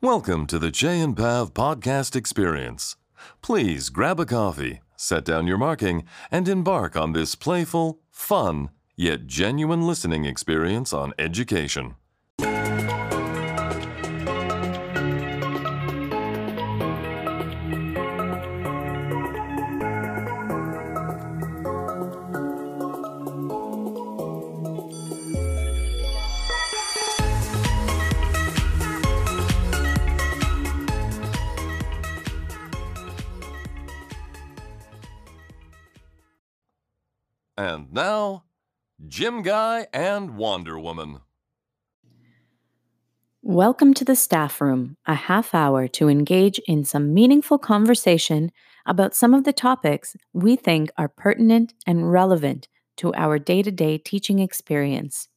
Welcome to the Jay and Pav podcast experience. Please grab a coffee, set down your marking, and embark on this playful, fun, yet genuine listening experience on education. Jim Guy and Wonder Woman. Welcome to the staff room, a half hour to engage in some meaningful conversation about some of the topics we think are pertinent and relevant to our day to day teaching experience.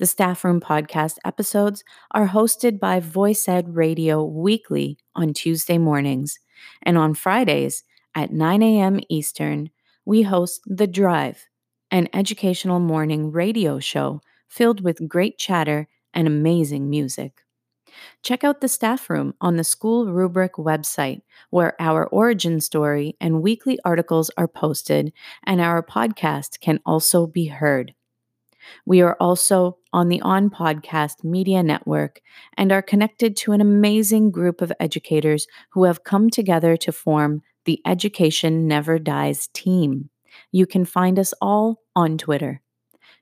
The Staff Room podcast episodes are hosted by VoicEd Radio weekly on Tuesday mornings, and on Fridays at 9 a.m. Eastern, we host The Drive, an educational morning radio show filled with great chatter and amazing music. Check out the staff room on the School Rubric website, where our origin story and weekly articles are posted, and our podcast can also be heard. We are also on the On Podcast Media Network and are connected to an amazing group of educators who have come together to form the Education Never Dies team. You can find us all on Twitter.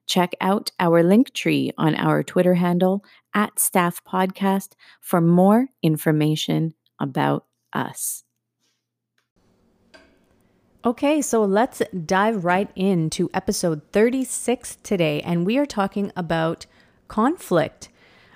Check out our link tree on our Twitter handle at Staff Podcast for more information about us. Okay, so let's dive right into episode 36 today, and we are talking about conflict.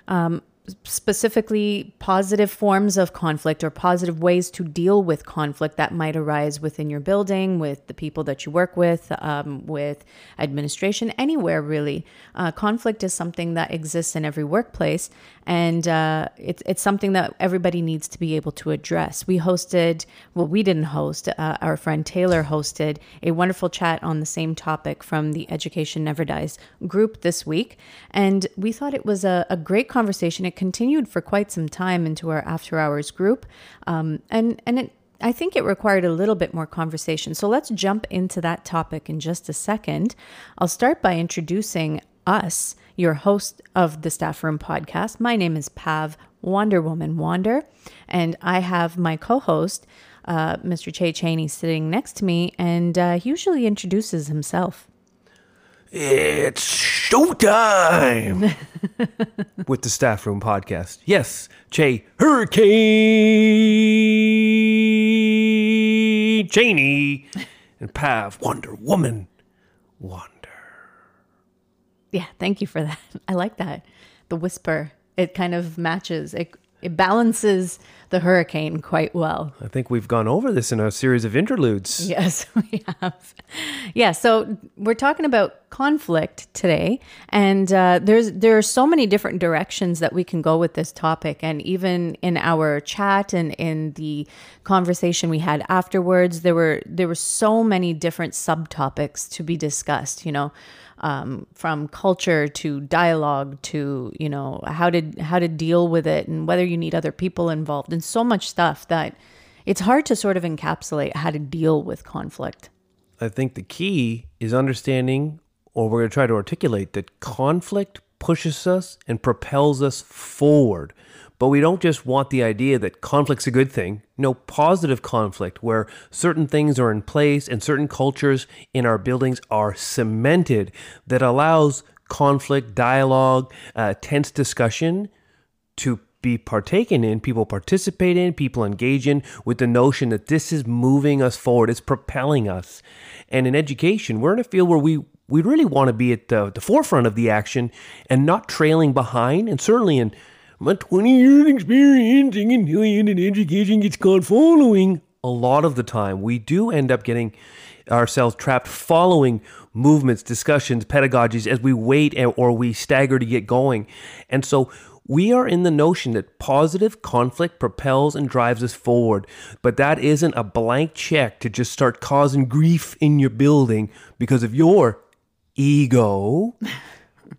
Um, specifically positive forms of conflict or positive ways to deal with conflict that might arise within your building, with the people that you work with, um, with administration, anywhere really. Uh, conflict is something that exists in every workplace, and uh, it's it's something that everybody needs to be able to address. We hosted, well, we didn't host. Uh, our friend Taylor hosted a wonderful chat on the same topic from the Education Never Dies group this week, and we thought it was a, a great conversation. It continued for quite some time into our after hours group, um, and and it I think it required a little bit more conversation. So let's jump into that topic in just a second. I'll start by introducing us, your host of the Staff Room podcast. My name is Pav Wonder Woman Wander, and I have my co host, uh, Mr. Chey Cheney, sitting next to me, and uh, he usually introduces himself. It's showtime with the Staff Room podcast. Yes, Chey Hurricane Cheney and Pav Wonder Woman Wonder. Yeah, thank you for that. I like that. The whisper, it kind of matches. It it balances the hurricane quite well. I think we've gone over this in a series of interludes. Yes, we have. Yeah, so we're talking about conflict today, and uh, there's there are so many different directions that we can go with this topic, and even in our chat and in the conversation we had afterwards, there were there were so many different subtopics to be discussed. You know um, from culture to dialogue to you know how to how to deal with it and whether you need other people involved and so much stuff that it's hard to sort of encapsulate how to deal with conflict. I think the key is understanding, or we're going to try to articulate that conflict pushes us and propels us forward. But we don't just want the idea that conflict's a good thing. No, positive conflict where certain things are in place and certain cultures in our buildings are cemented that allows conflict, dialogue, uh, tense discussion to be partaken in, people participate in, people engage in with the notion that this is moving us forward, it's propelling us. And in education, we're in a field where we we really want to be at the, the forefront of the action and not trailing behind. And certainly in my 20 years experience, I can tell you that education gets caught following. A lot of the time, we do end up getting ourselves trapped following movements, discussions, pedagogies as we wait or we stagger to get going. And so we are in the notion that positive conflict propels and drives us forward, but that isn't a blank check to just start causing grief in your building because of your ego.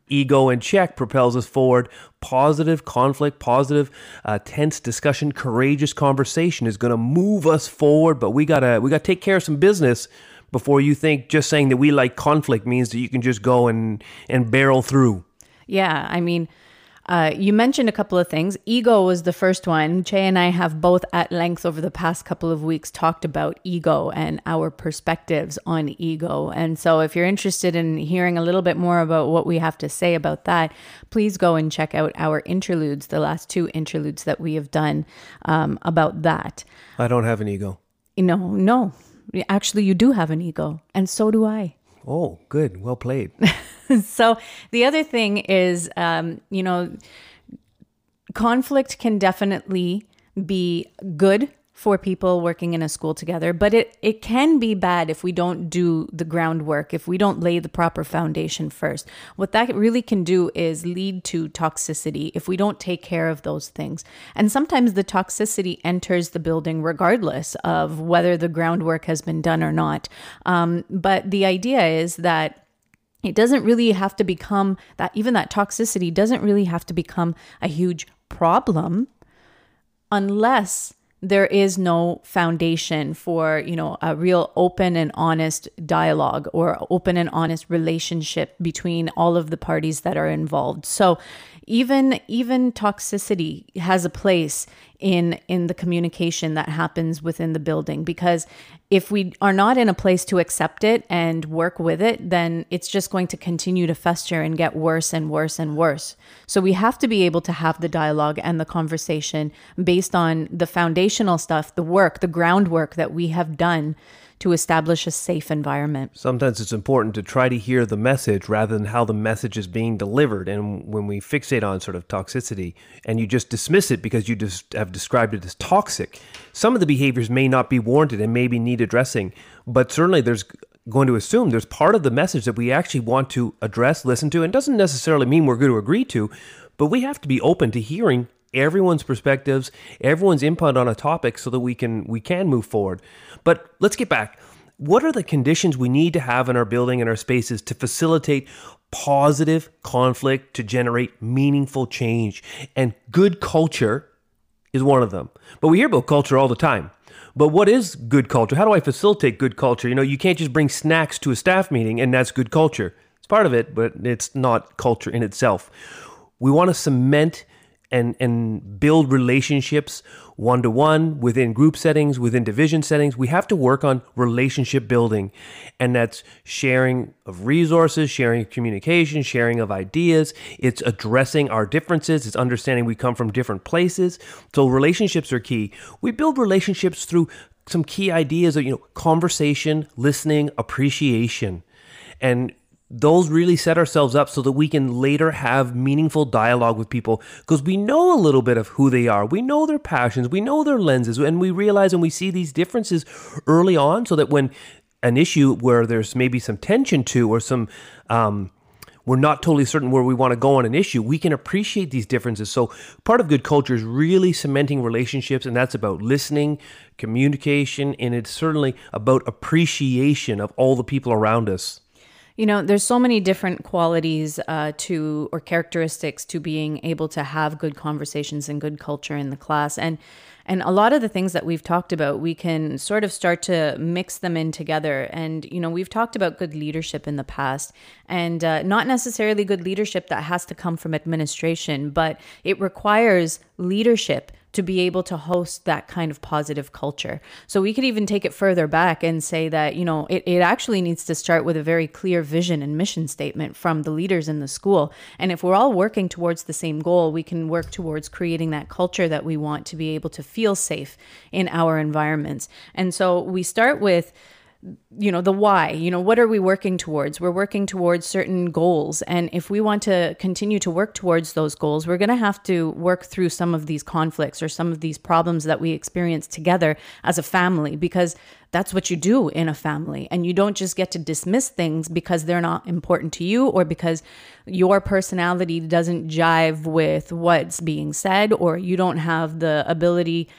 ego in check propels us forward. Positive conflict, positive, uh, tense discussion, courageous conversation is going to move us forward. But we gotta we gotta take care of some business before you think just saying that we like conflict means that you can just go and and barrel through. Yeah, I mean, uh, you mentioned a couple of things. Ego was the first one. Chey and I have both at length over the past couple of weeks talked about ego and our perspectives on ego. And so, if you're interested in hearing a little bit more about what we have to say about that, please go and check out our interludes, the last two interludes that we have done um, about that. I don't have an ego. No, no. Actually, you do have an ego, and so do I. Oh, good. Well played. so the other thing is, um, you know, conflict can definitely be good for people working in a school together, but it, it can be bad if we don't do the groundwork, if we don't lay the proper foundation first. What that really can do is lead to toxicity if we don't take care of those things. And sometimes the toxicity enters the building regardless of whether the groundwork has been done or not. Um, but the idea is that it doesn't really have to become that, even that toxicity doesn't really have to become a huge problem unless there is no foundation for you know a real open and honest dialogue or open and honest relationship between all of the parties that are involved. So even even toxicity has a place in in the communication that happens within the building because if we are not in a place to accept it and work with it then it's just going to continue to fester and get worse and worse and worse. So we have to be able to have the dialogue and the conversation based on the foundational stuff the work the groundwork that we have done to establish a safe environment. Sometimes it's important to try to hear the message rather than how the message is being delivered. And when we fixate on sort of toxicity and you just dismiss it because you just have described it as toxic, some of the behaviors may not be warranted and maybe need addressing. But certainly there's going to assume there's part of the message that we actually want to address, listen to, and doesn't necessarily mean we're going to agree to, but we have to be open to hearing everyone's perspectives, everyone's input on a topic so that we can we can move forward. But let's get back. What are the conditions we need to have in our building and our spaces to facilitate positive conflict to generate meaningful change? And good culture is one of them. But we hear about culture all the time. But what is good culture? How do I facilitate good culture? You know, you can't just bring snacks to a staff meeting and that's good culture. It's part of it, but it's not culture in itself. We want to cement and and build relationships one to one within group settings within division settings. We have to work on relationship building and that's sharing of resources sharing of communication sharing of ideas. It's addressing our differences. It's understanding we come from different places. So relationships are key. We build relationships through some key ideas of you know conversation listening appreciation. And those really set ourselves up so that we can later have meaningful dialogue with people because we know a little bit of who they are. We know their passions, we know their lenses, and we realize and we see these differences early on so that when an issue where there's maybe some tension to or some, um, we're not totally certain where we want to go on an issue, we can appreciate these differences. So, part of good culture is really cementing relationships, and that's about listening, communication, and it's certainly about appreciation of all the people around us. You know, there's so many different qualities uh, to or characteristics to being able to have good conversations and good culture in the class, and and a lot of the things that we've talked about, we can sort of start to mix them in together. And you know, we've talked about good leadership in the past, and uh, not necessarily good leadership that has to come from administration, but it requires leadership to be able to host that kind of positive culture. So we could even take it further back and say that, you know, it, it actually needs to start with a very clear vision and mission statement from the leaders in the school. And if we're all working towards the same goal, we can work towards creating that culture that we want to be able to feel safe in our environments. And so we start with you know the why you know what are we working towards? We're working towards certain goals. And if we want to continue to work towards those goals we're going to have to work through some of these conflicts or some of these problems that we experience together as a family because that's what you do in a family. And you don't just get to dismiss things because they're not important to you or because your personality doesn't jive with what's being said or you don't have the ability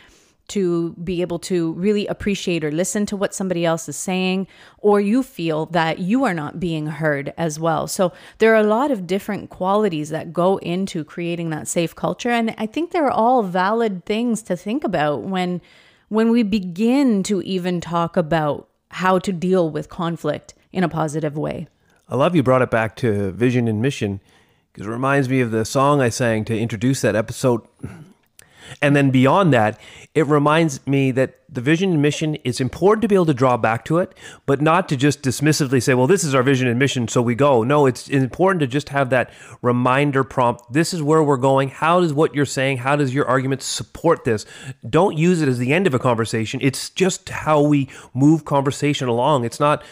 to be able to really appreciate or listen to what somebody else is saying, or you feel that you are not being heard as well. So there are a lot of different qualities that go into creating that safe culture. And I think they're all valid things to think about when when we begin to even talk about how to deal with conflict in a positive way. I love you brought it back to vision and mission because it reminds me of the song I sang to introduce that episode. And then beyond that, it reminds me that the vision and mission is important to be able to draw back to it, but not to just dismissively say, well, this is our vision and mission, so we go. No, it's important to just have that reminder prompt. This is where we're going. How does what you're saying, how does your argument support this? Don't use it as the end of a conversation. It's just how we move conversation along. It's not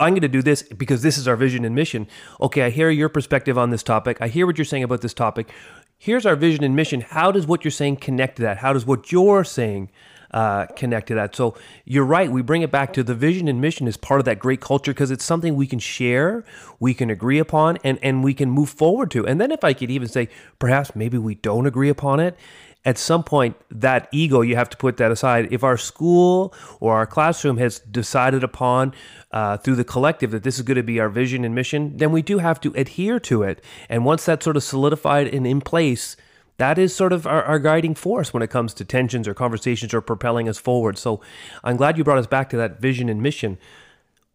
I'm going to do this because this is our vision and mission. Okay, I hear your perspective on this topic. I hear what you're saying about this topic. Here's our vision and mission. How does what you're saying connect to that? How does what you're saying uh, connect to that? So you're right. We bring it back to the vision and mission is part of that great culture because it's something we can share, we can agree upon, and, and we can move forward to. And then if I could even say, perhaps maybe we don't agree upon it, at some point that ego you have to put that aside. If our school or our classroom has decided upon uh, through the collective that this is going to be our vision and mission then we do have to adhere to it. And once that's sort of solidified and in place that is sort of our, our guiding force when it comes to tensions or conversations or propelling us forward. So i'm glad you brought us back to that vision and mission.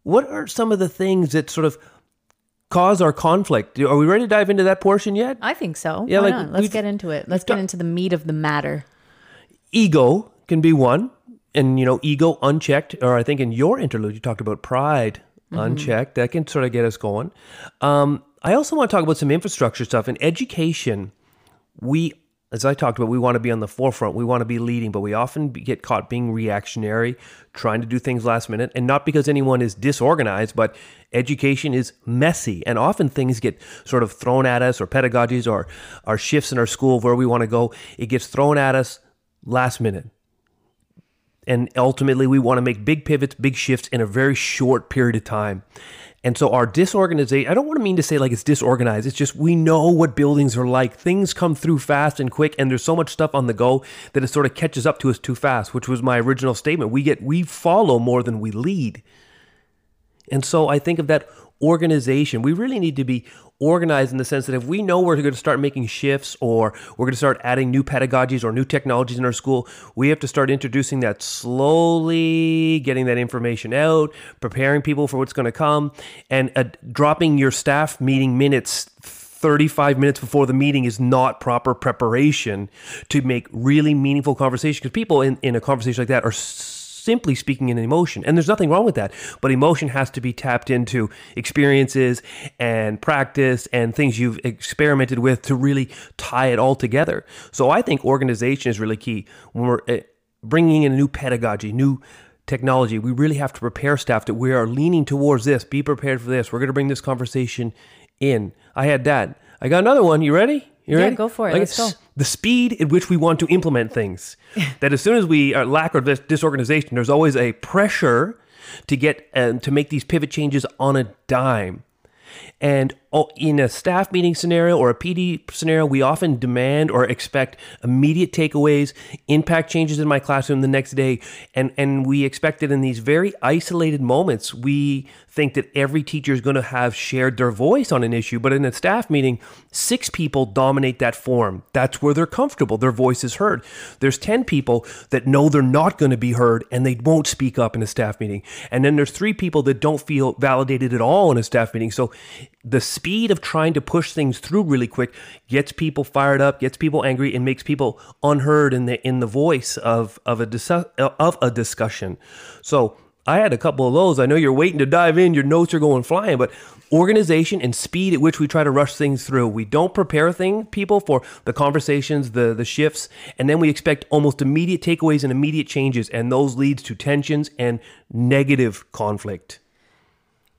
What are some of the things that sort of cause our conflict. Are we ready to dive into that portion yet? I think so. Yeah, Why like not? let's get into it. Let's get into the meat of the matter. Ego can be one, and you know, ego unchecked, or I think in your interlude you talked about pride mm-hmm. unchecked. That can sort of get us going. Um, I also want to talk about some infrastructure stuff in education. We as I talked about, we want to be on the forefront. We want to be leading, but we often get caught being reactionary, trying to do things last minute. And not because anyone is disorganized, but education is messy. And often things get sort of thrown at us, or pedagogies, or our shifts in our school where we want to go. It gets thrown at us last minute. And ultimately, we want to make big pivots, big shifts in a very short period of time. And so our disorganization, I don't want to mean to say like it's disorganized. It's just we know what buildings are like. Things come through fast and quick, and there's so much stuff on the go that it sort of catches up to us too fast, which was my original statement. We get, we follow more than we lead. And so I think of that organization. We really need to be organized in the sense that if we know we're going to start making shifts or we're going to start adding new pedagogies or new technologies in our school, we have to start introducing that slowly, getting that information out, preparing people for what's going to come, and uh, dropping your staff meeting minutes 35 minutes before the meeting is not proper preparation to make really meaningful conversation because people in, in a conversation like that are simply speaking in emotion. And there's nothing wrong with that. But emotion has to be tapped into experiences and practice and things you've experimented with to really tie it all together. So I think organization is really key. When we're eh, bringing in a new pedagogy, new technology, we really have to prepare staff that we are leaning towards this. Be prepared for this. We're going to bring this conversation in. I had that. I got another one. You ready? You yeah, ready? go for it. Like Let's go. The speed at which we want to implement things. that as soon as we are lack of disorganization, there's always a pressure to get um, to make these pivot changes on a dime. And oh, in a staff meeting scenario or a PD scenario, we often demand or expect immediate takeaways, impact changes in my classroom the next day. And, and we expect it in these very isolated moments. We think that every teacher is going to have shared their voice on an issue, but in a staff meeting, six people dominate that forum. That's where they're comfortable. Their voice is heard. There's 10 people that know they're not going to be heard and they won't speak up in a staff meeting. And then there's three people that don't feel validated at all in a staff meeting. So the speed of trying to push things through really quick gets people fired up, gets people angry, and makes people unheard in the in the voice of of a dis- of a discussion. So I had a couple of those. I know you're waiting to dive in. Your notes are going flying, but organization and speed at which we try to rush things through. We don't prepare thing people for the conversations, the the shifts, and then we expect almost immediate takeaways and immediate changes, and those leads to tensions and negative conflict.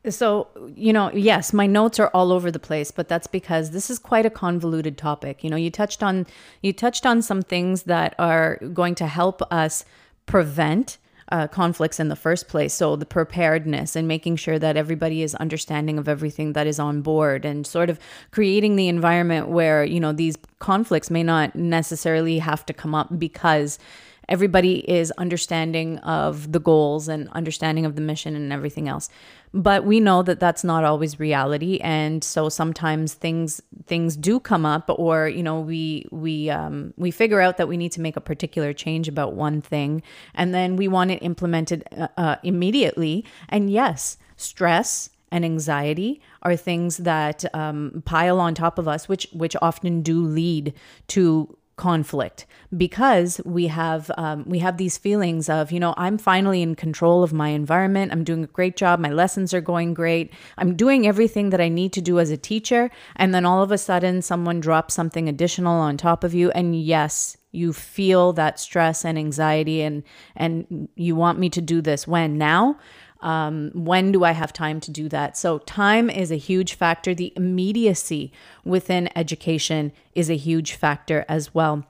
So, you know, yes, my notes are all over the place, but that's because this is quite a convoluted topic. You know, you touched on you touched on some things that are going to help us prevent uh, conflicts in the first place. So the preparedness and making sure that everybody is understanding of everything that is on board and sort of creating the environment where, you know, these conflicts may not necessarily have to come up because everybody is understanding of the goals and understanding of the mission and everything else but we know that that's not always reality. And so sometimes things things do come up or you know we we um, we figure out that we need to make a particular change about one thing and then we want it implemented uh, uh, immediately. And yes stress and anxiety are things that um, pile on top of us which which often do lead to conflict because we have um, we have these feelings of you know I'm finally in control of my environment. I'm doing a great job. My lessons are going great. I'm doing everything that I need to do as a teacher. And then all of a sudden someone drops something additional on top of you. And yes you feel that stress and anxiety and and you want me to do this when? Now um, when do I have time to do that? So, time is a huge factor. The immediacy within education is a huge factor as well.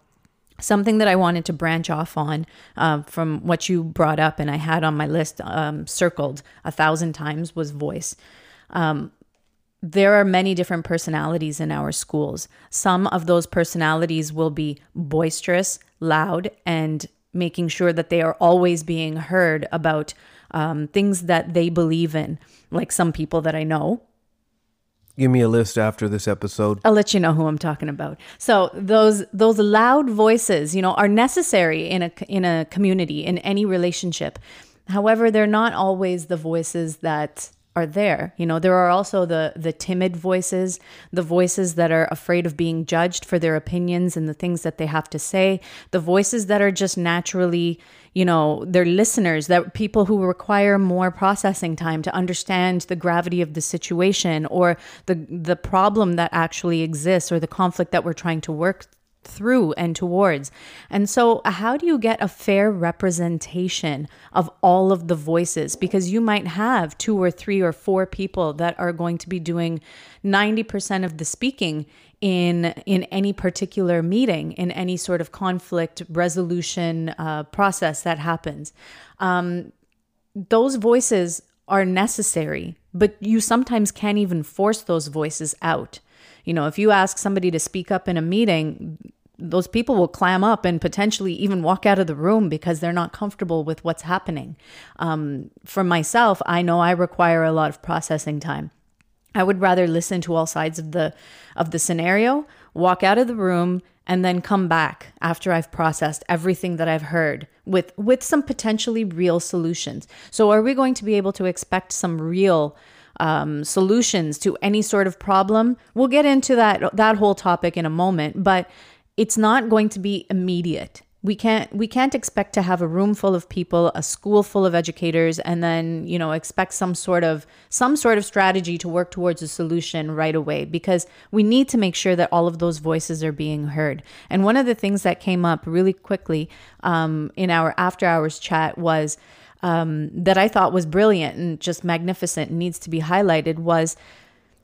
Something that I wanted to branch off on uh, from what you brought up and I had on my list um, circled a thousand times was voice. Um, there are many different personalities in our schools. Some of those personalities will be boisterous, loud, and making sure that they are always being heard about um, things that they believe in, like some people that I know. Give me a list after this episode. I'll let you know who I'm talking about. So those those loud voices, you know, are necessary in a in a community in any relationship. However, they're not always the voices that are there. You know, there are also the the timid voices, the voices that are afraid of being judged for their opinions and the things that they have to say, the voices that are just naturally, you know, they're listeners, that people who require more processing time to understand the gravity of the situation or the the problem that actually exists or the conflict that we're trying to work through and towards. And so, how do you get a fair representation of all of the voices? Because you might have two or three or four people that are going to be doing 90% of the speaking in in any particular meeting in any sort of conflict resolution uh, process that happens um, those voices are necessary but you sometimes can't even force those voices out you know, if you ask somebody to speak up in a meeting, those people will clam up and potentially even walk out of the room because they're not comfortable with what's happening. Um, for myself, I know I require a lot of processing time. I would rather listen to all sides of the of the scenario, walk out of the room, and then come back after I've processed everything that I've heard with with some potentially real solutions. So, are we going to be able to expect some real um, solutions to any sort of problem. We'll get into that that whole topic in a moment, but it's not going to be immediate. We can't we can't expect to have a room full of people, a school full of educators, and then you know expect some sort of some sort of strategy to work towards a solution right away because we need to make sure that all of those voices are being heard. And one of the things that came up really quickly um, in our after hours chat was um, that I thought was brilliant and just magnificent and needs to be highlighted was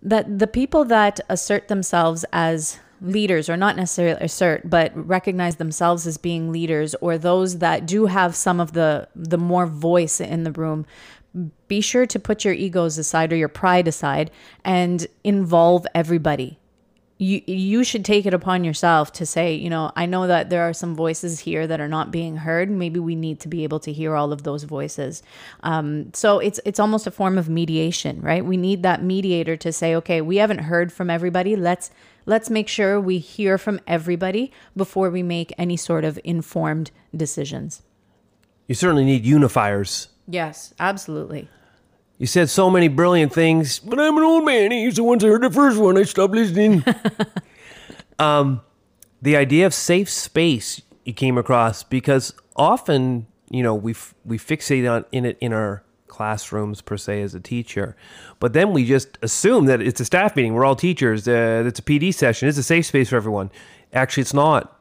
that the people that assert themselves as leaders, or not necessarily assert, but recognize themselves as being leaders, or those that do have some of the the more voice in the room, be sure to put your egos aside or your pride aside and involve everybody you you should take it upon yourself to say, you know, I know that there are some voices here that are not being heard. Maybe we need to be able to hear all of those voices. Um, so it's it's almost a form of mediation, right? We need that mediator to say, okay, we haven't heard from everybody. Let's let's make sure we hear from everybody before we make any sort of informed decisions. You certainly need unifiers. Yes, absolutely. You said so many brilliant things, but I'm an old man. He's the ones I heard the first one, I stopped listening. um, the idea of safe space you came across because often, you know, we f- we fixate on in it in our classrooms per se as a teacher, but then we just assume that it's a staff meeting. We're all teachers. Uh, it's a PD session. It's a safe space for everyone. Actually, it's not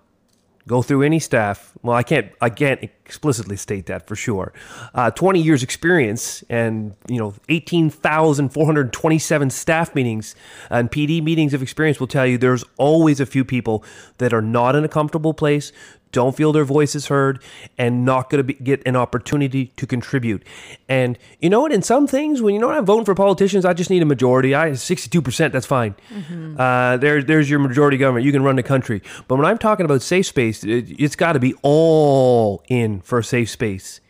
go through any staff. Well, I can't I can't explicitly state that for sure. Uh, 20 years experience and you know 18,427 staff meetings and PD meetings of experience will tell you there's always a few people that are not in a comfortable place, don't feel their voices heard and not going to get an opportunity to contribute. And you know what? In some things, when you know what I'm voting for politicians, I just need a majority. I 62%, that's fine. Mm-hmm. Uh, there, there's your majority government. You can run the country. But when I'm talking about safe space, it, it's got to be all in for a safe space.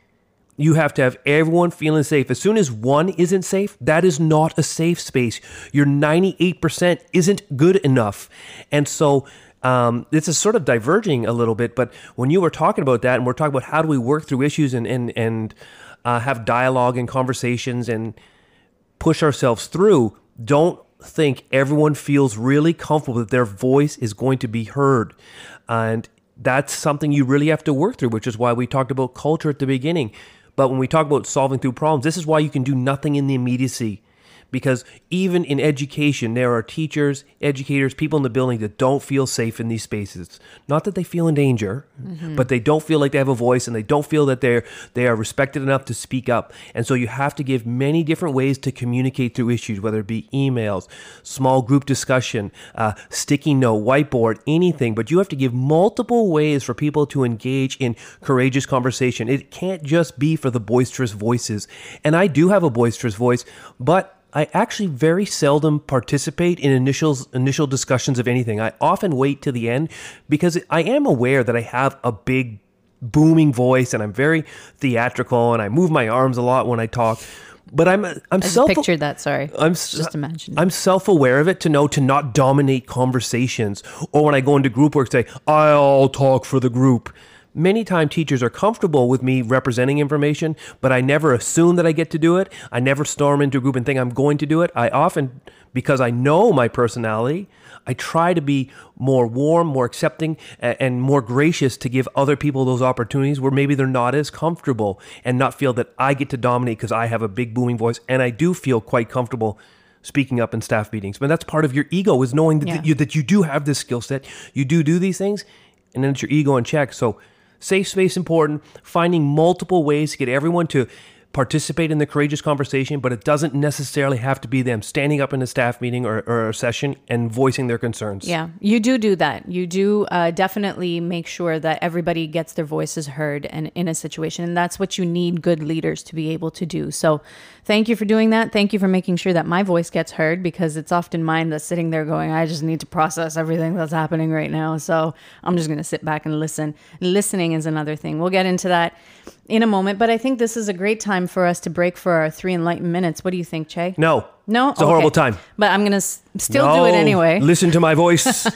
You have to have everyone feeling safe. As soon as one isn't safe, that is not a safe space. Your 98% isn't good enough. And so um, this is sort of diverging a little bit, but when you were talking about that, and we're talking about how do we work through issues and and and uh, have dialogue and conversations and push ourselves through, don't think everyone feels really comfortable that their voice is going to be heard, and that's something you really have to work through. Which is why we talked about culture at the beginning. But when we talk about solving through problems, this is why you can do nothing in the immediacy because even in education, there are teachers, educators, people in the building that don't feel safe in these spaces. Not that they feel in danger, mm-hmm. but they don't feel like they have a voice and they don't feel that they're they are respected enough to speak up. And so you have to give many different ways to communicate through issues, whether it be emails, small group discussion, uh, sticky note, whiteboard, anything. But you have to give multiple ways for people to engage in courageous conversation. It can't just be for the boisterous voices. And I do have a boisterous voice, but I actually very seldom participate in initial initial discussions of anything. I often wait to the end because I am aware that I have a big booming voice and I'm very theatrical and I move my arms a lot when I talk. But I'm I'm I self pictured that. Sorry, I'm just imagine. I'm self aware of it to know to not dominate conversations or when I go into group work say I'll talk for the group many time teachers are comfortable with me representing information, but I never assume that I get to do it. I never storm into a group and think I'm going to do it. I often, because I know my personality, I try to be more warm, more accepting, and more gracious to give other people those opportunities where maybe they're not as comfortable and not feel that I get to dominate because I have a big booming voice. And I do feel quite comfortable speaking up in staff meetings. But that's part of your ego is knowing that, yeah. that, you, that you do have this skill set, you do do these things, and then it's your ego in check. So Safe space important, finding multiple ways to get everyone to participate in the courageous conversation, but it doesn't necessarily have to be them standing up in a staff meeting or, or a session and voicing their concerns. Yeah, you do do that. You do uh, definitely make sure that everybody gets their voices heard and in a situation. And that's what you need good leaders to be able to do. So thank you for doing that. Thank you for making sure that my voice gets heard because it's often mine that's sitting there going, I just need to process everything that's happening right now. So I'm just going to sit back and listen. Listening is another thing. We'll get into that in a moment, but I think this is a great time for us to break for our three enlightened minutes. What do you think, Chey? No. No, it's a horrible time. But I'm gonna s- still no, do it anyway. Listen to my voice.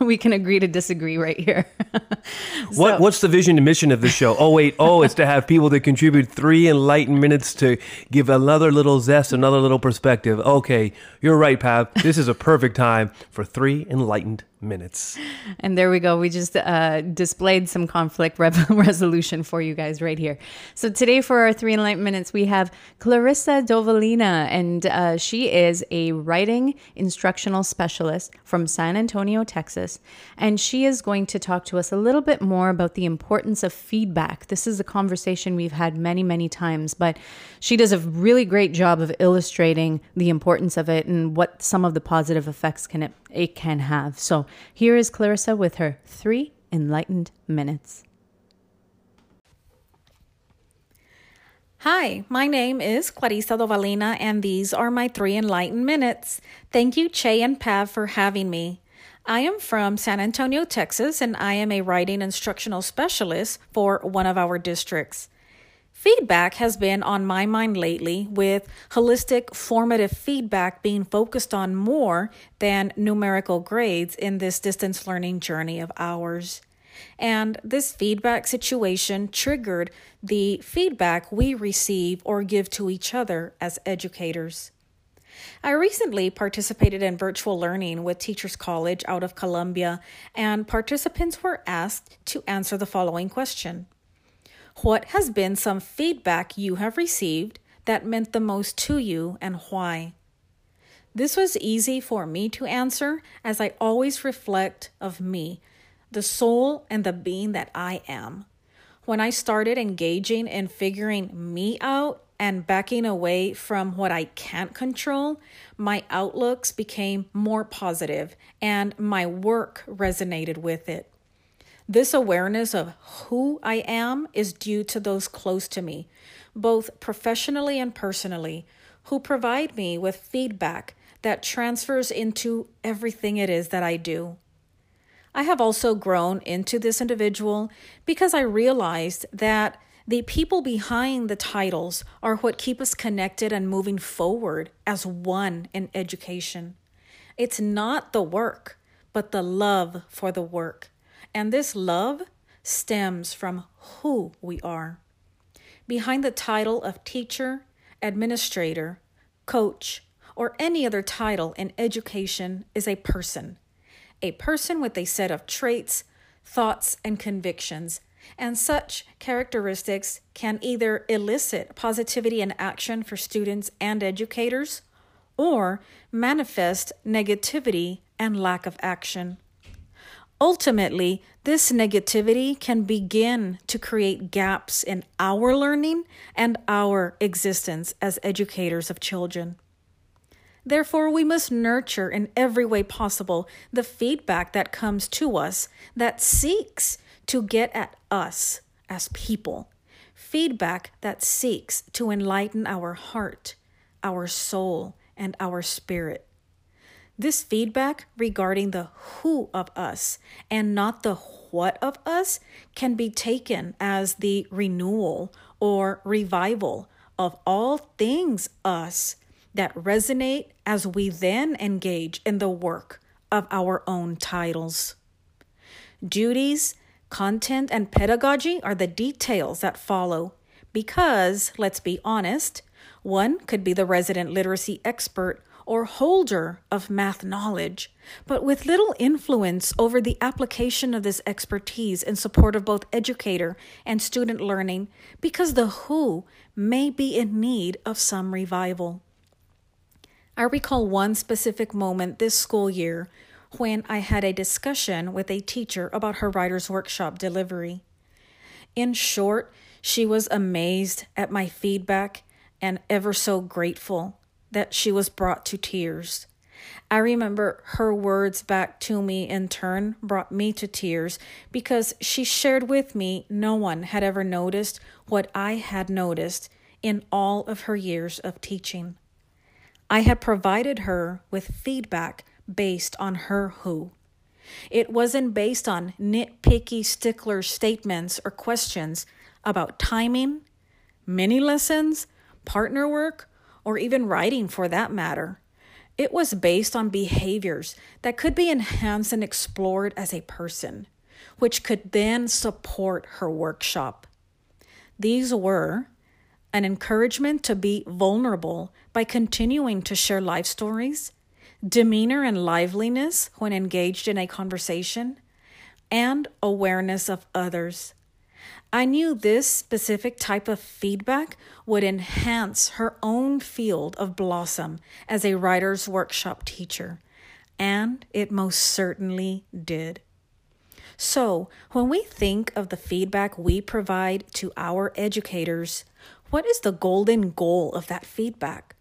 we can agree to disagree right here. so, what What's the vision and mission of the show? Oh wait, oh it's to have people that contribute three enlightened minutes to give another little zest, another little perspective. Okay, you're right, Pav. This is a perfect time for three enlightened minutes. And there we go. We just uh, displayed some conflict re- resolution for you guys right here. So today for our three enlightened minutes, we have Clarissa Dovalina, and uh, she is a writing instructional specialist from San Antonio, Texas. And she is going to talk to us a little bit more about the importance of feedback. This is a conversation we've had many, many times, but she does a really great job of illustrating the importance of it and what some of the positive effects can it, it can have. So here is Clarissa with her three enlightened minutes. Hi, my name is Clarissa Dovalina, and these are my three enlightened minutes. Thank you, Chey and Pav, for having me. I am from San Antonio, Texas, and I am a writing instructional specialist for one of our districts. Feedback has been on my mind lately, with holistic formative feedback being focused on more than numerical grades in this distance learning journey of ours. And this feedback situation triggered the feedback we receive or give to each other as educators. I recently participated in virtual learning with Teachers College out of Columbia, and participants were asked to answer the following question what has been some feedback you have received that meant the most to you and why? This was easy for me to answer as I always reflect of me, the soul and the being that I am. When I started engaging in figuring me out and backing away from what I can't control, my outlooks became more positive and my work resonated with it. This awareness of who I am is due to those close to me, both professionally and personally, who provide me with feedback that transfers into everything it is that I do. I have also grown into this individual because I realized that the people behind the titles are what keep us connected and moving forward as one in education. It's not the work, but the love for the work. And this love stems from who we are. Behind the title of teacher, administrator, coach, or any other title in education is a person. A person with a set of traits, thoughts, and convictions. And such characteristics can either elicit positivity and action for students and educators or manifest negativity and lack of action. Ultimately, this negativity can begin to create gaps in our learning and our existence as educators of children. Therefore, we must nurture in every way possible the feedback that comes to us that seeks to get at us as people. Feedback that seeks to enlighten our heart, our soul, and our spirit. This feedback regarding the who of us and not the what of us can be taken as the renewal or revival of all things us that resonate as we then engage in the work of our own titles. Duties, content, and pedagogy are the details that follow because, let's be honest, one could be the resident literacy expert or holder of math knowledge, but with little influence over the application of this expertise in support of both educator and student learning because the who may be in need of some revival. I recall one specific moment this school year when I had a discussion with a teacher about her writer's workshop delivery. In short, she was amazed at my feedback and ever so grateful that she was brought to tears. I remember her words back to me in turn brought me to tears because she shared with me no one had ever noticed what I had noticed in all of her years of teaching. I had provided her with feedback based on her who. It wasn't based on nitpicky stickler statements or questions about timing, mini lessons, partner work, or even writing for that matter. It was based on behaviors that could be enhanced and explored as a person, which could then support her workshop. These were an encouragement to be vulnerable by continuing to share life stories, demeanor and liveliness when engaged in a conversation, and awareness of others. I knew this specific type of feedback would enhance her own field of blossom as a writer's workshop teacher, and it most certainly did. So, when we think of the feedback we provide to our educators, what is the golden goal of that feedback?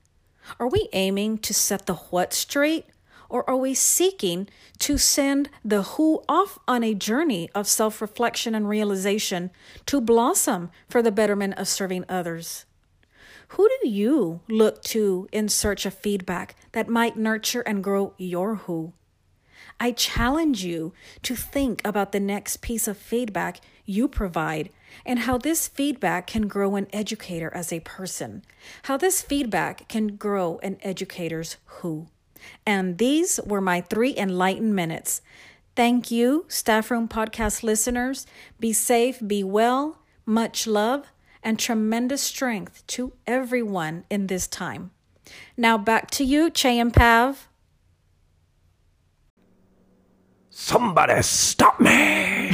Are we aiming to set the what straight or are we seeking to send the who off on a journey of self reflection and realization to blossom for the betterment of serving others? Who do you look to in search of feedback that might nurture and grow your who? I challenge you to think about the next piece of feedback you provide and how this feedback can grow an educator as a person, how this feedback can grow an educator's who. And these were my three enlightened minutes. Thank you, Staff Room Podcast listeners. Be safe, be well, much love, and tremendous strength to everyone in this time. Now back to you, Chey and Pav. Somebody stop me!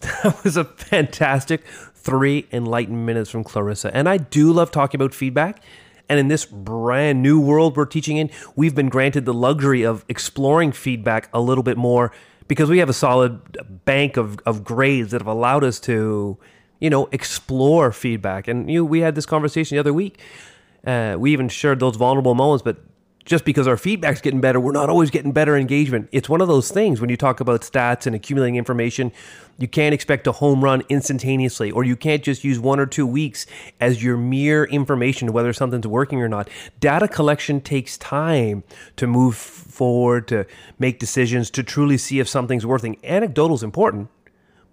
that was a fantastic three enlightened minutes from Clarissa. And I do love talking about feedback. And in this brand new world we're teaching in, we've been granted the luxury of exploring feedback a little bit more because we have a solid bank of, of grades that have allowed us to, you know, explore feedback. And you we had this conversation the other week. Uh, we even shared those vulnerable moments, but just because our feedback's getting better, we're not always getting better engagement. It's one of those things when you talk about stats and accumulating information, you can't expect a home run instantaneously, or you can't just use one or two weeks as your mere information whether something's working or not. Data collection takes time to move forward, to make decisions, to truly see if something's working. Anecdotal is important,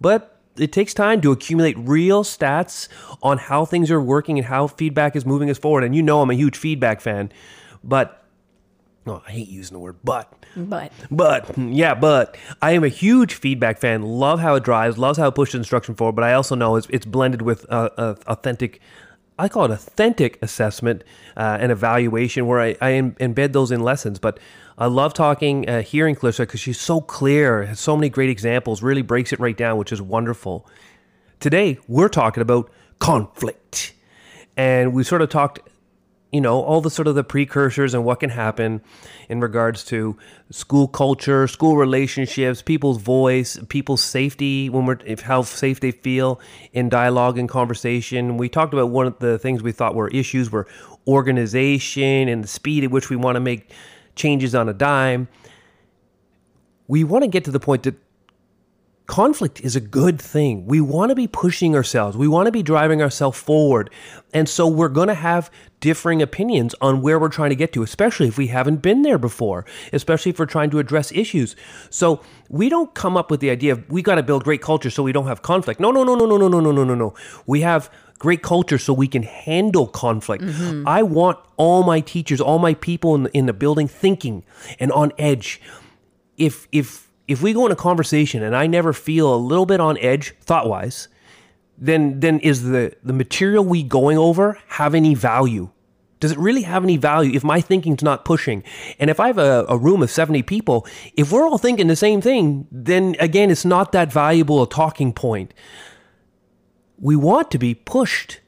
but it takes time to accumulate real stats on how things are working and how feedback is moving us forward. And you know I'm a huge feedback fan, but Oh, I hate using the word but. But. But, yeah, but I am a huge feedback fan. Love how it drives, loves how it pushes instruction forward, but I also know it's, it's blended with uh, uh, authentic, I call it authentic assessment uh, and evaluation where I, I embed those in lessons. But I love talking, uh, hearing Clarissa because she's so clear, has so many great examples, really breaks it right down, which is wonderful. Today, we're talking about conflict. And we sort of talked you know all the sort of the precursors and what can happen in regards to school culture school relationships people's voice people's safety when we're if how safe they feel in dialogue and conversation. We talked about one of the things we thought were issues were organization and the speed at which we want to make changes on a dime. We want to get to the point that conflict is a good thing. We want to be pushing ourselves. We want to be driving ourselves forward. And so we're going to have differing opinions on where we're trying to get to, especially if we haven't been there before, especially if we're trying to address issues. So we don't come up with the idea of we got to build great culture so we don't have conflict. No, no, no, no, no, no, no, no, no, no, no. We have great culture so we can handle conflict. Mm-hmm. I want all my teachers, all my people in the, in the building thinking and on edge. If if if we go in a conversation and I never feel a little bit on edge thought wise, then then is the the material we going over have any value? Does it really have any value if my thinking's not pushing? And if I have a, a room of 70 people, if we're all thinking the same thing, then again, it's not that valuable a talking point. We want to be pushed,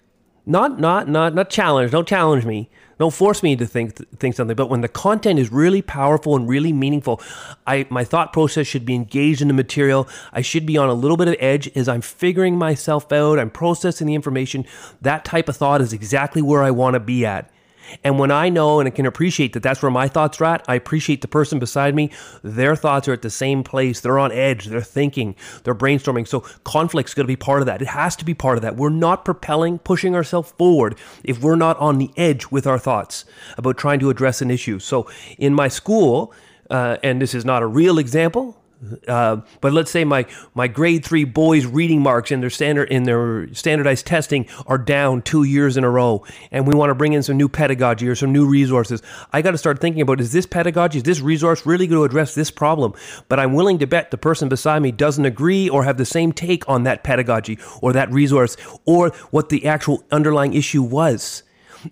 not not not not challenged. Don't challenge me. Don't force me to think think something. But when the content is really powerful and really meaningful, I my thought process should be engaged in the material. I should be on a little bit of edge as I'm figuring myself out. I'm processing the information. That type of thought is exactly where I want to be at. And when I know and I can appreciate that that's where my thoughts are at, I appreciate the person beside me. Their thoughts are at the same place. They're on edge. They're thinking. They're brainstorming. So conflict's going to be part of that. It has to be part of that. We're not propelling, pushing ourselves forward if we're not on the edge with our thoughts about trying to address an issue. So in my school, uh, and this is not a real example, uh, but let's say my my grade three boys reading marks in their standard in their standardized testing are down two years in a row, and we want to bring in some new pedagogy or some new resources. I got to start thinking about is this pedagogy, is this resource really going to address this problem? But I'm willing to bet the person beside me doesn't agree or have the same take on that pedagogy or that resource or what the actual underlying issue was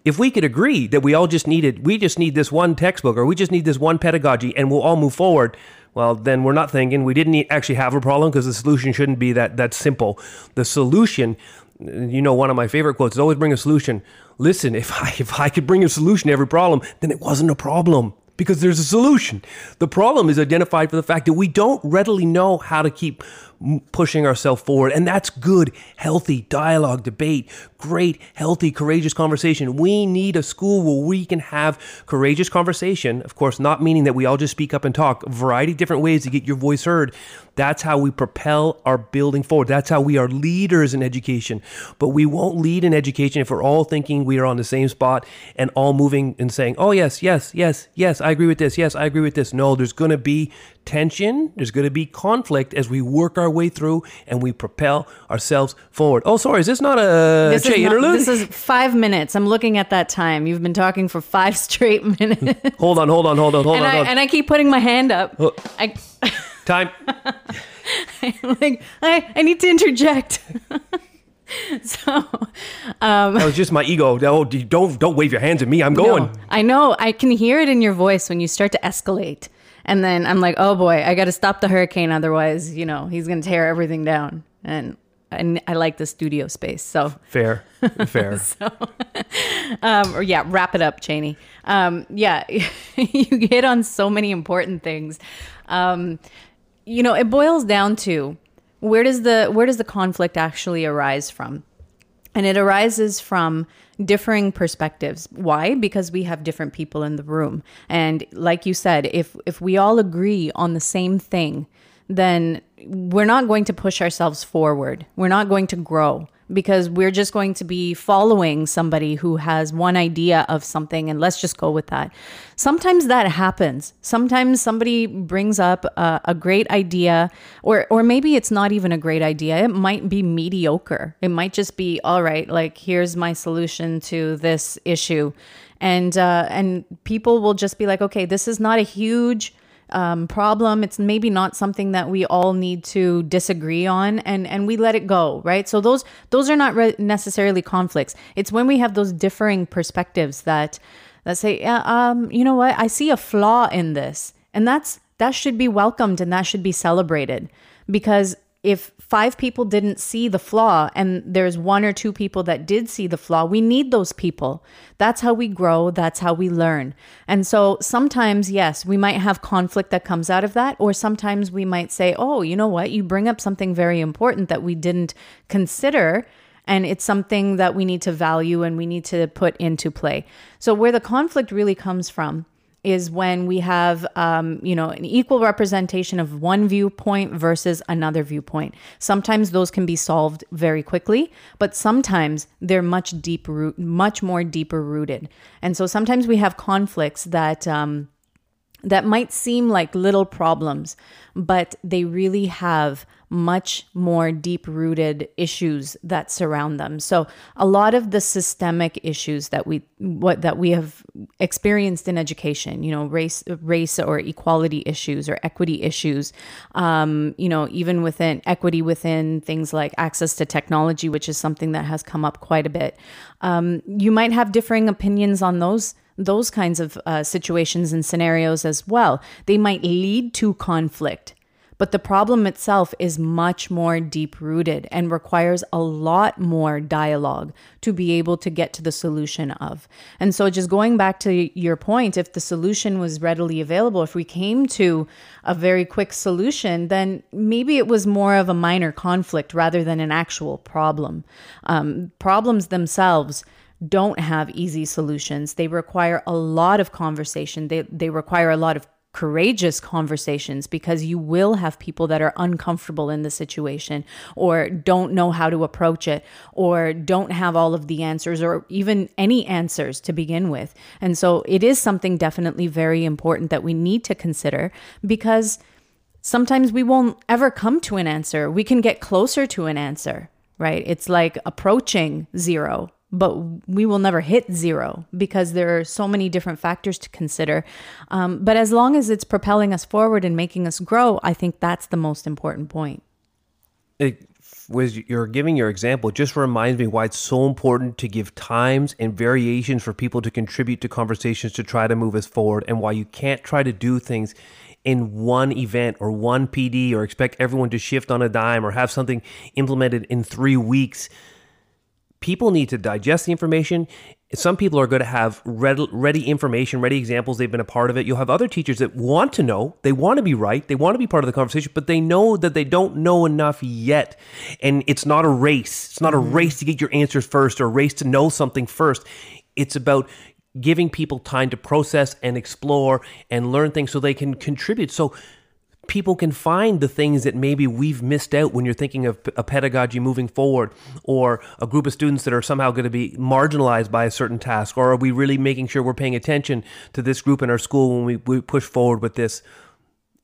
if we could agree that we all just needed we just need this one textbook or we just need this one pedagogy and we'll all move forward well, then we're not thinking we didn't actually have a problem because the solution shouldn't be that that simple. The solution, you know, one of my favorite quotes is always bring a solution. Listen, if I if I could bring a solution to every problem, then it wasn't a problem because there's a solution. The problem is identified for the fact that we don't readily know how to keep pushing ourselves forward. And that's good, healthy dialogue, debate, great, healthy, courageous conversation. We need a school where we can have courageous conversation. Of course, not meaning that we all just speak up and talk, a variety of different ways to get your voice heard. That's how we propel our building forward. That's how we are leaders in education. But we won't lead in education if we're all thinking we are on the same spot and all moving and saying, oh, yes, yes, yes, yes, I agree with this. Yes, I agree with this. No, there's going to be tension, there's going to be conflict as we work our way through and we propel ourselves forward. Oh, sorry, is this not a this interlude? Not, this is five minutes. I'm looking at that time. You've been talking for five straight minutes. hold on, hold on, hold on, hold and on. I, and I keep putting my hand up. Oh. I, time. I'm like, I, I need to interject. so um, that was just my ego. Oh, don't don't wave your hands at me. I'm going. No, I know. I can hear it in your voice when you start to escalate. And then I'm like, oh boy, I got to stop the hurricane. Otherwise, you know, he's going to tear everything down. And and I like the studio space. So fair, fair. so, um, or yeah, wrap it up, Cheney. Um, yeah, you hit on so many important things. Um, you know, it boils down to where does the where does the conflict actually arise from? And it arises from differing perspectives. Why? Because we have different people in the room. And like you said, if if we all agree on the same thing, then we're not going to push ourselves forward. We're not going to grow because we're just going to be following somebody who has one idea of something and let's just go with that. Sometimes that happens. Sometimes somebody brings up a, a, great idea or or maybe it's not even a great idea. It might be mediocre. It might just be all right, like here's my solution to this issue. And uh, and people will just be like, okay, this is not a huge um, problem. It's maybe not something that we all need to disagree on, and and we let it go, right? So those those are not re- necessarily conflicts. It's when we have those differing perspectives that that say, yeah, um, you know what, I see a flaw in this, and that's that should be welcomed and that should be celebrated because if five people didn't see the flaw and there's one or two people that did see the flaw, we need those people. That's how we grow, that's how we learn. And so sometimes, yes, we might have conflict that comes out of that, or sometimes we might say, oh, you know what, you bring up something very important that we didn't consider. And it's something that we need to value and we need to put into play. So, where the conflict really comes from is when we have, um, you know, an equal representation of one viewpoint versus another viewpoint. Sometimes those can be solved very quickly, but sometimes they're much deep root, much more deeper rooted. And so sometimes we have conflicts that um, that might seem like little problems, but they really have much more deep rooted issues that surround them. So a lot of the systemic issues that we what that we have experienced in education, you know, race race or equality issues or equity issues, um, you know, even within equity within things like access to technology, which is something that has come up quite a bit. Um, you might have differing opinions on those those kinds of uh, situations and scenarios as well. They might lead to conflict, but the problem itself is much more deep rooted and requires a lot more dialogue to be able to get to the solution of. And so, just going back to your point, if the solution was readily available, if we came to a very quick solution, then maybe it was more of a minor conflict rather than an actual problem. Um, problems themselves don't have easy solutions. They require a lot of conversation. They, they require a lot of courageous conversations because you will have people that are uncomfortable in the situation or don't know how to approach it or don't have all of the answers or even any answers to begin with. And so it is something definitely very important that we need to consider because sometimes we won't ever come to an answer. We can get closer to an answer, right? It's like approaching zero but we will never hit zero because there are so many different factors to consider. Um, but as long as it's propelling us forward and making us grow, I think that's the most important point. It was you're giving your example just reminds me why it's so important to give times and variations for people to contribute to conversations to try to move us forward and why you can't try to do things in one event or one PD or expect everyone to shift on a dime or have something implemented in 3 weeks people need to digest the information. Some people are going to have ready information, ready examples. They've been a part of it. You'll have other teachers that want to know, they want to be right, they want to be part of the conversation, but they know that they don't know enough yet. And it's not a race. It's not a mm-hmm. race to get your answers first or a race to know something first. It's about giving people time to process and explore and learn things so they can contribute. So people can find the things that maybe we've missed out when you're thinking of a pedagogy moving forward or a group of students that are somehow going to be marginalized by a certain task or are we really making sure we're paying attention to this group in our school when we, we push forward with this?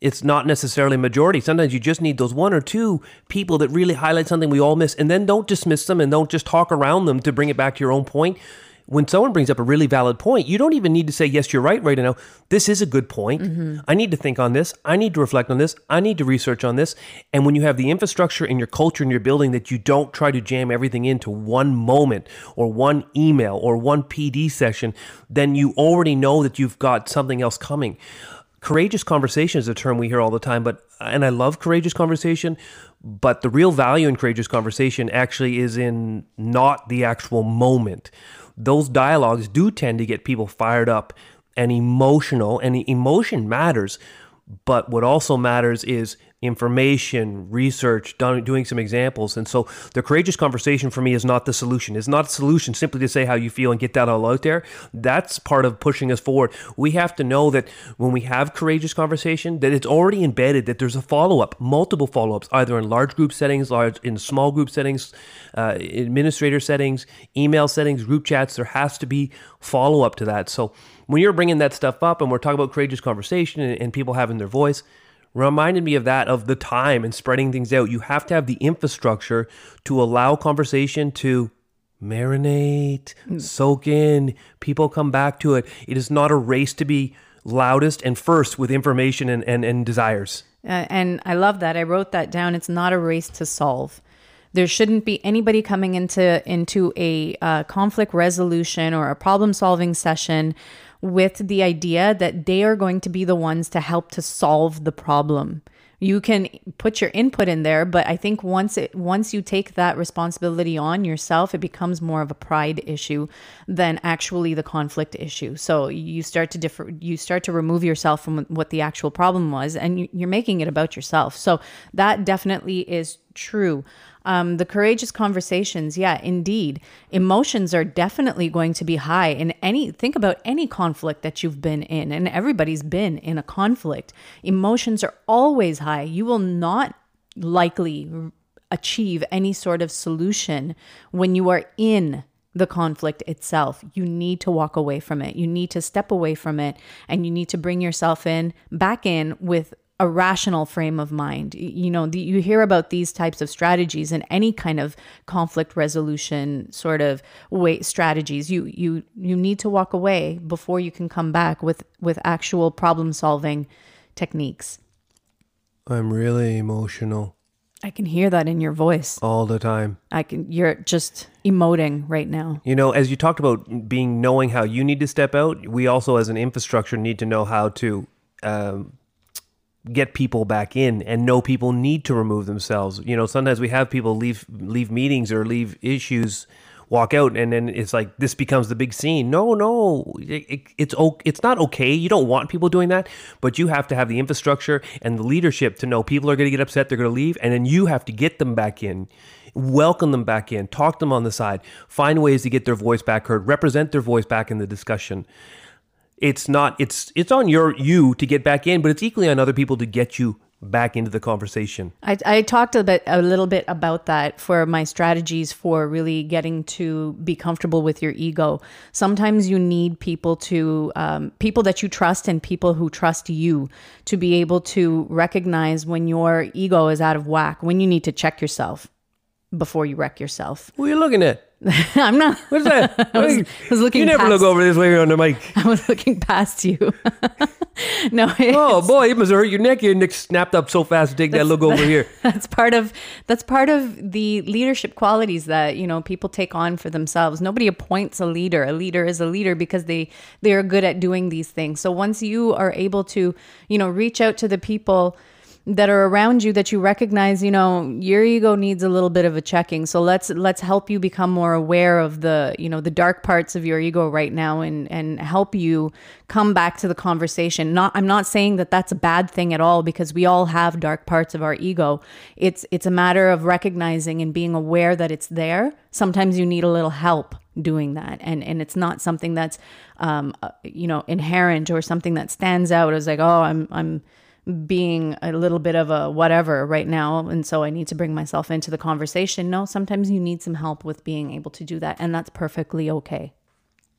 It's not necessarily majority. Sometimes you just need those one or two people that really highlight something we all miss and then don't dismiss them and don't just talk around them to bring it back to your own point when someone brings up a really valid point, you don't even need to say, Yes, you're right right now. This is a good point. Mm-hmm. I need to think on this. I need to reflect on this. I need to research on this. And when you have the infrastructure in your culture and your building that you don't try to jam everything into one moment or one email or one PD session, then you already know that you've got something else coming. Courageous conversation is a term we hear all the time, but and I love courageous conversation, but the real value in courageous conversation actually is in not the actual moment those dialogues do tend to get people fired up and emotional, and emotion matters. But what also matters is information, research, doing some examples. And so the courageous conversation for me is not the solution. It's not a solution simply to say how you feel and get that all out there. That's part of pushing us forward. We have to know that when we have courageous conversation, that it's already embedded, that there's a follow-up, multiple follow-ups, either in large group settings, large in small group settings, uh, administrator settings, email settings, group chats. There has to be follow-up to that. So when you're bringing that stuff up and we're talking about courageous conversation and, and people having their voice, reminded me of that of the time and spreading things out. You have to have the infrastructure to allow conversation to marinate, soak in, people come back to it. It is not a race to be loudest and first with information and, and, and desires. Uh, and I love that. I wrote that down. It's not a race to solve. There shouldn't be anybody coming into into a uh, conflict resolution or a problem solving session with the idea that they are going to be the ones to help to solve the problem. You can put your input in there, but I think once it once you take that responsibility on yourself, it becomes more of a pride issue than actually the conflict issue. So you start to differ, you start to remove yourself from what the actual problem was, and you're making it about yourself. So that definitely is true. Um, the courageous conversations, yeah, indeed. Emotions are definitely going to be high in any, think about any conflict that you've been in, and everybody's been in a conflict. Emotions are always high. You will not likely achieve any sort of solution when you are in the conflict itself. You need to walk away from it. You need to step away from it and you need to bring yourself in back in with a rational frame of mind. You know, the, you hear about these types of strategies in any kind of conflict resolution sort of way strategies. You you you need to walk away before you can come back with with actual problem solving techniques. I'm really emotional I can hear that in your voice. all the time. I can you're just emoting right now. You know, as you talked about being knowing how you need to step out, we also, as an infrastructure, need to know how to um, get people back in and know people need to remove themselves. You know, sometimes we have people leave leave meetings or leave issues, walk out, and then it's like this becomes the big scene. No, no, it, it, it's it's not okay. You don't want people doing that, but you have to have the infrastructure and the leadership to know people are going to get upset, they're going to leave, and then you have to get them back in. Welcome them back in, talk to them on the side, find ways to get their voice back heard, represent their voice back in the discussion it's not it's it's on your you to get back in but it's equally on other people to get you back into the conversation I, I talked a bit a little bit about that for my strategies for really getting to be comfortable with your ego. Sometimes you need people to um, people that you trust and people who trust you to be able to recognize when your ego is out of whack, when you need to check yourself before you wreck yourself. what are you looking at I'm not. what's that I was, was looking. you never past, look over this way on the mic I was looking past you. no, oh boy it must hurt your neck your neck snapped up so fast to take that look over here that's part of that's part of the leadership qualities that you know people take on for themselves nobody appoints a leader a leader is a leader because they they are good at doing these things so once you are able to you know reach out to the people that are around you that you recognize you know your ego needs a little bit of a checking. So let's let's help you become more aware of the you know the dark parts of your ego right now and and help you come back to the conversation. Not i'm not saying that that's a bad thing at all because we all have dark parts of our ego. It's it's a matter of recognizing and being aware that it's there. Sometimes you need a little help doing that. And and it's not something that's um uh, you know inherent or something that stands out as like oh i'm i'm being a little bit of a whatever right now and so I need to bring myself into the conversation. No, sometimes you need some help with being able to do that and that's perfectly okay.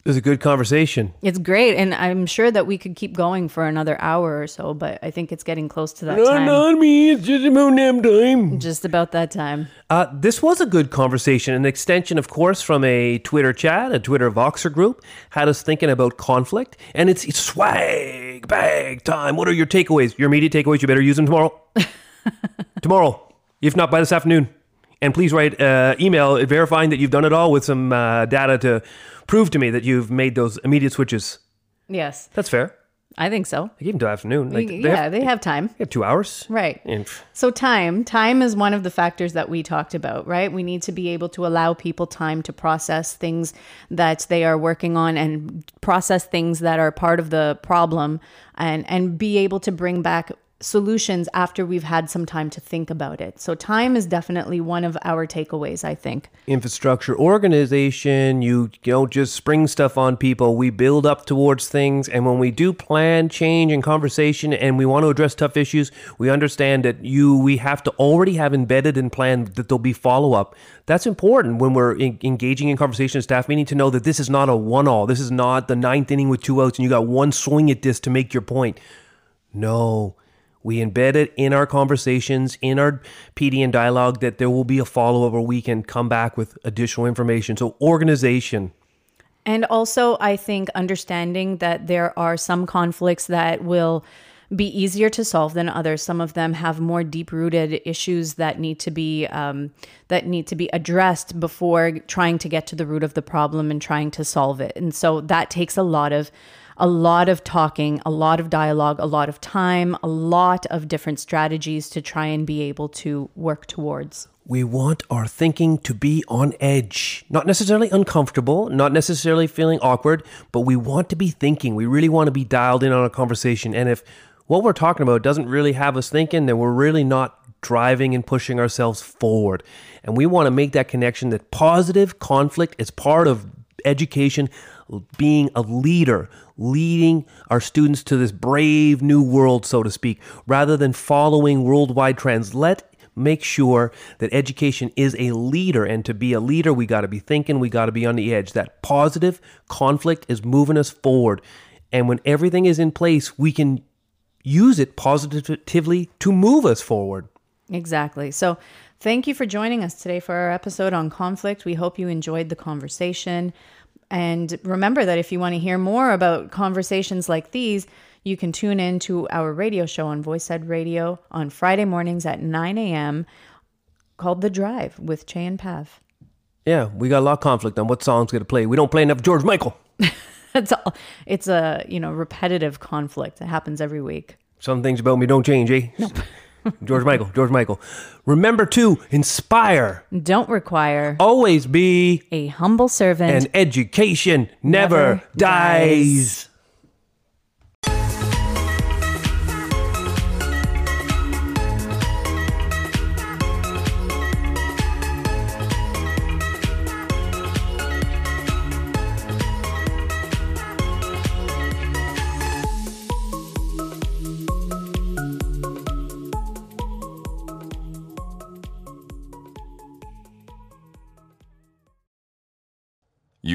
It was a good conversation It's great and I'm sure that we could keep going for another hour or so, but I think it's getting close to that not time. on me it's just about damn time Just about that time. Uh, this was a good conversation, an extension, of course, from a Twitter chat, a Twitter Voxer group, had us thinking about conflict, and it's, it's swag bag time. What are your takeaways? Your immediate takeaways? You better use them tomorrow. tomorrow, if not by this afternoon. And please write uh, email verifying that you've done it all with some uh, data to prove to me that you've made those immediate switches. Yes, That's fair. I think so. Gave them to afternoon. Like, they yeah, have, they have time. they have two hours. Right. And So time, time is one of the factors that we talked about, right? We need to be able to allow people time to process things that they are working on and process things that are part of the problem and and be able to bring back solutions after we've had some time to think about it. So, time is definitely one of our takeaways, I think. Infrastructure organization, you don't just spring stuff on people. We build up towards things. And when we do plan change and conversation and we want to address tough issues, we understand that you we have to already have embedded and planned that there'll be follow up. That's important when we're in, engaging in conversation and staff meeting to know that this is not a one all. This is not the ninth inning with two outs and you got one swing at this to make your point. No, we embed it in our conversations, in our PD and dialogue, that there will be a follow up where we can come back with additional information. So, organization. And also, I think understanding that there are some conflicts that will be easier to solve than others. Some of them have more deep-rooted issues that need to be um, that need to be addressed before trying to get to the root of the problem and trying to solve it. And so that takes a lot of a lot of talking, a lot of dialogue, a lot of time, a lot of different strategies to try and be able to work towards. We want our thinking to be on edge, not necessarily uncomfortable, not necessarily feeling awkward, but we want to be thinking. We really want to be dialed in on a conversation. And if what we're talking about doesn't really have us thinking, then we're really not driving and pushing ourselves forward. And we want to make that connection that positive conflict is part of education, being a leader, leading our students to this brave new world, so to speak, rather than following worldwide trends. Let make sure that education is a leader. And to be a leader, we got to be thinking, we got to be on the edge. That positive conflict is moving us forward. And when everything is in place, we can use it positively to move us forward. Exactly. So, thank you for joining us today for our episode on conflict. We hope you enjoyed the conversation. And remember that if you want to hear more about conversations like these, you can tune in to our radio show on VoicEd Radio on Friday mornings at 9 a.m. called The Drive with Chey and Pav. Yeah, we got a lot of conflict on what song's going to play. We don't play enough George Michael. it's all, it's a you know repetitive conflict. It happens every week. Some things about me don't change, eh? Nope. George Michael, George Michael. Remember to inspire. Don't require. Always be a humble servant. And education never, never dies. dies.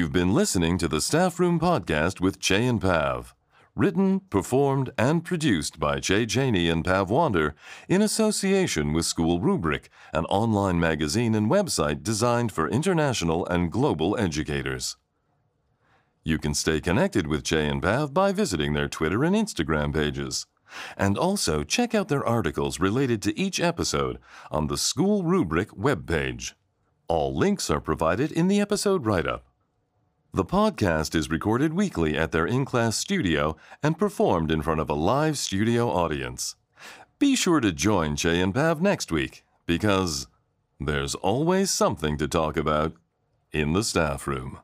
You've been listening to the Staff Room Podcast with Chey and Pav. Written, performed, and produced by Chey Cheney and Pav Wander in association with School Rubric, an online magazine and website designed for international and global educators. You can stay connected with Chey and Pav by visiting their Twitter and Instagram pages. And also check out their articles related to each episode on the School Rubric webpage. All links are provided in the episode write up. The podcast is recorded weekly at their in class studio and performed in front of a live studio audience. Be sure to join Chey and Pav next week because there's always something to talk about in the staff room.